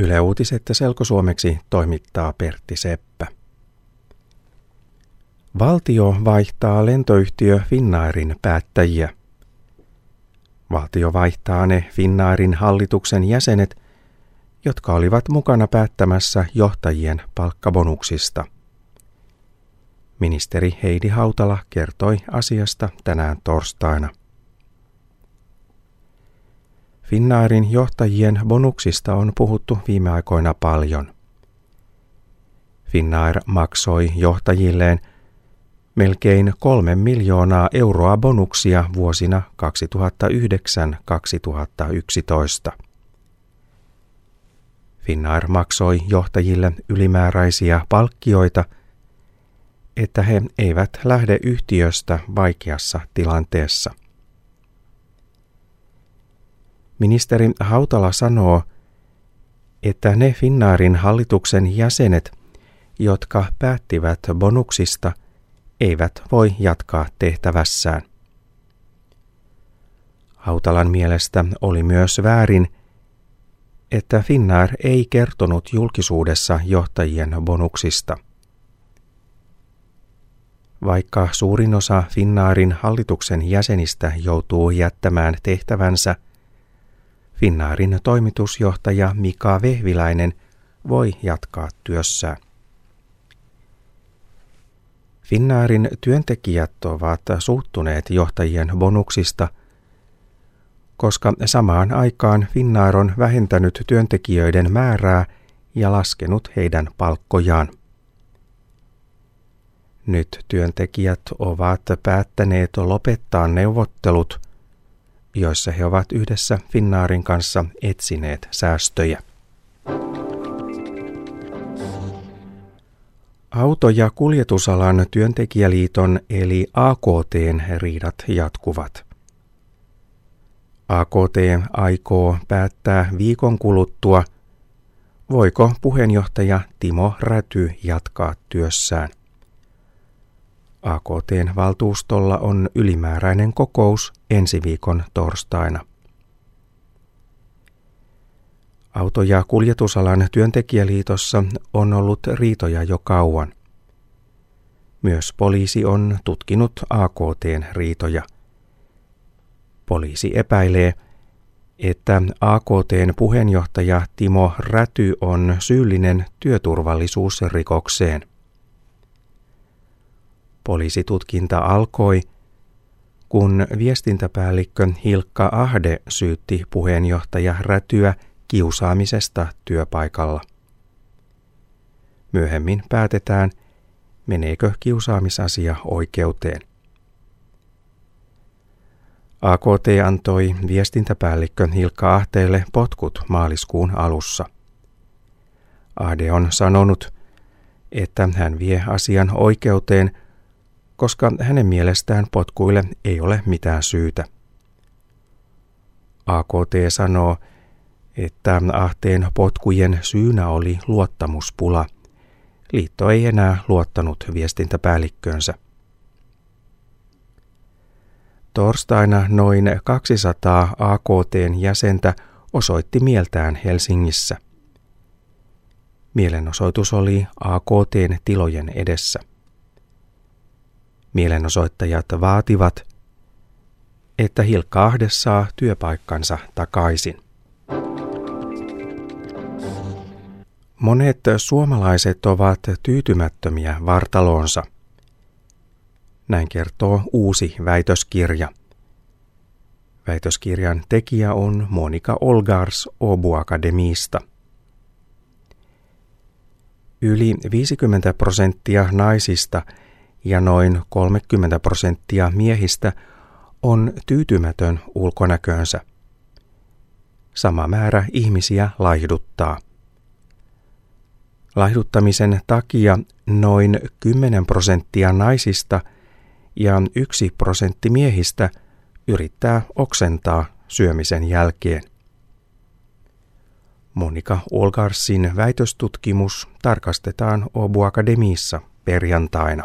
Yle Uutiset selkosuomeksi toimittaa Pertti Seppä. Valtio vaihtaa lentoyhtiö Finnairin päättäjiä. Valtio vaihtaa ne Finnairin hallituksen jäsenet, jotka olivat mukana päättämässä johtajien palkkabonuksista. Ministeri Heidi Hautala kertoi asiasta tänään torstaina. Finnairin johtajien bonuksista on puhuttu viime aikoina paljon. Finnair maksoi johtajilleen melkein kolme miljoonaa euroa bonuksia vuosina 2009-2011. Finnair maksoi johtajille ylimääräisiä palkkioita, että he eivät lähde yhtiöstä vaikeassa tilanteessa. Ministeri Hautala sanoo, että ne Finnaarin hallituksen jäsenet, jotka päättivät bonuksista, eivät voi jatkaa tehtävässään. Hautalan mielestä oli myös väärin, että Finnair ei kertonut julkisuudessa johtajien bonuksista. Vaikka suurin osa Finnaarin hallituksen jäsenistä joutuu jättämään tehtävänsä – Finnaarin toimitusjohtaja Mika Vehviläinen voi jatkaa työssään. Finnaarin työntekijät ovat suuttuneet johtajien bonuksista, koska samaan aikaan Finnair on vähentänyt työntekijöiden määrää ja laskenut heidän palkkojaan. Nyt työntekijät ovat päättäneet lopettaa neuvottelut – joissa he ovat yhdessä Finnaarin kanssa etsineet säästöjä. Auto- ja kuljetusalan työntekijäliiton eli AKTn riidat jatkuvat. AKT aikoo päättää viikon kuluttua, voiko puheenjohtaja Timo Räty jatkaa työssään. AKTn valtuustolla on ylimääräinen kokous ensi viikon torstaina. Auto- ja kuljetusalan työntekijäliitossa on ollut riitoja jo kauan. Myös poliisi on tutkinut AKTn riitoja. Poliisi epäilee, että AKTn puheenjohtaja Timo Räty on syyllinen työturvallisuusrikokseen. Poliisitutkinta alkoi, kun viestintäpäällikkö Hilkka Ahde syytti puheenjohtaja Rätyä kiusaamisesta työpaikalla. Myöhemmin päätetään, meneekö kiusaamisasia oikeuteen. AKT antoi viestintäpäällikkö Hilkka Ahteelle potkut maaliskuun alussa. Ahde on sanonut, että hän vie asian oikeuteen – koska hänen mielestään potkuille ei ole mitään syytä. AKT sanoo, että Ahteen potkujen syynä oli luottamuspula. Liitto ei enää luottanut viestintäpäällikkönsä. Torstaina noin 200 AKTn jäsentä osoitti mieltään Helsingissä. Mielenosoitus oli AKTn tilojen edessä. Mielenosoittajat vaativat, että Hilkka Ahde saa työpaikkansa takaisin. Monet suomalaiset ovat tyytymättömiä vartaloonsa. Näin kertoo uusi väitöskirja. Väitöskirjan tekijä on Monika Olgars Obu Akademista. Yli 50 prosenttia naisista – ja noin 30 prosenttia miehistä on tyytymätön ulkonäköönsä. Sama määrä ihmisiä laihduttaa. Laihduttamisen takia noin 10 prosenttia naisista ja yksi prosentti miehistä yrittää oksentaa syömisen jälkeen. Monika Olgarsin väitöstutkimus tarkastetaan Obu Akademiissa perjantaina.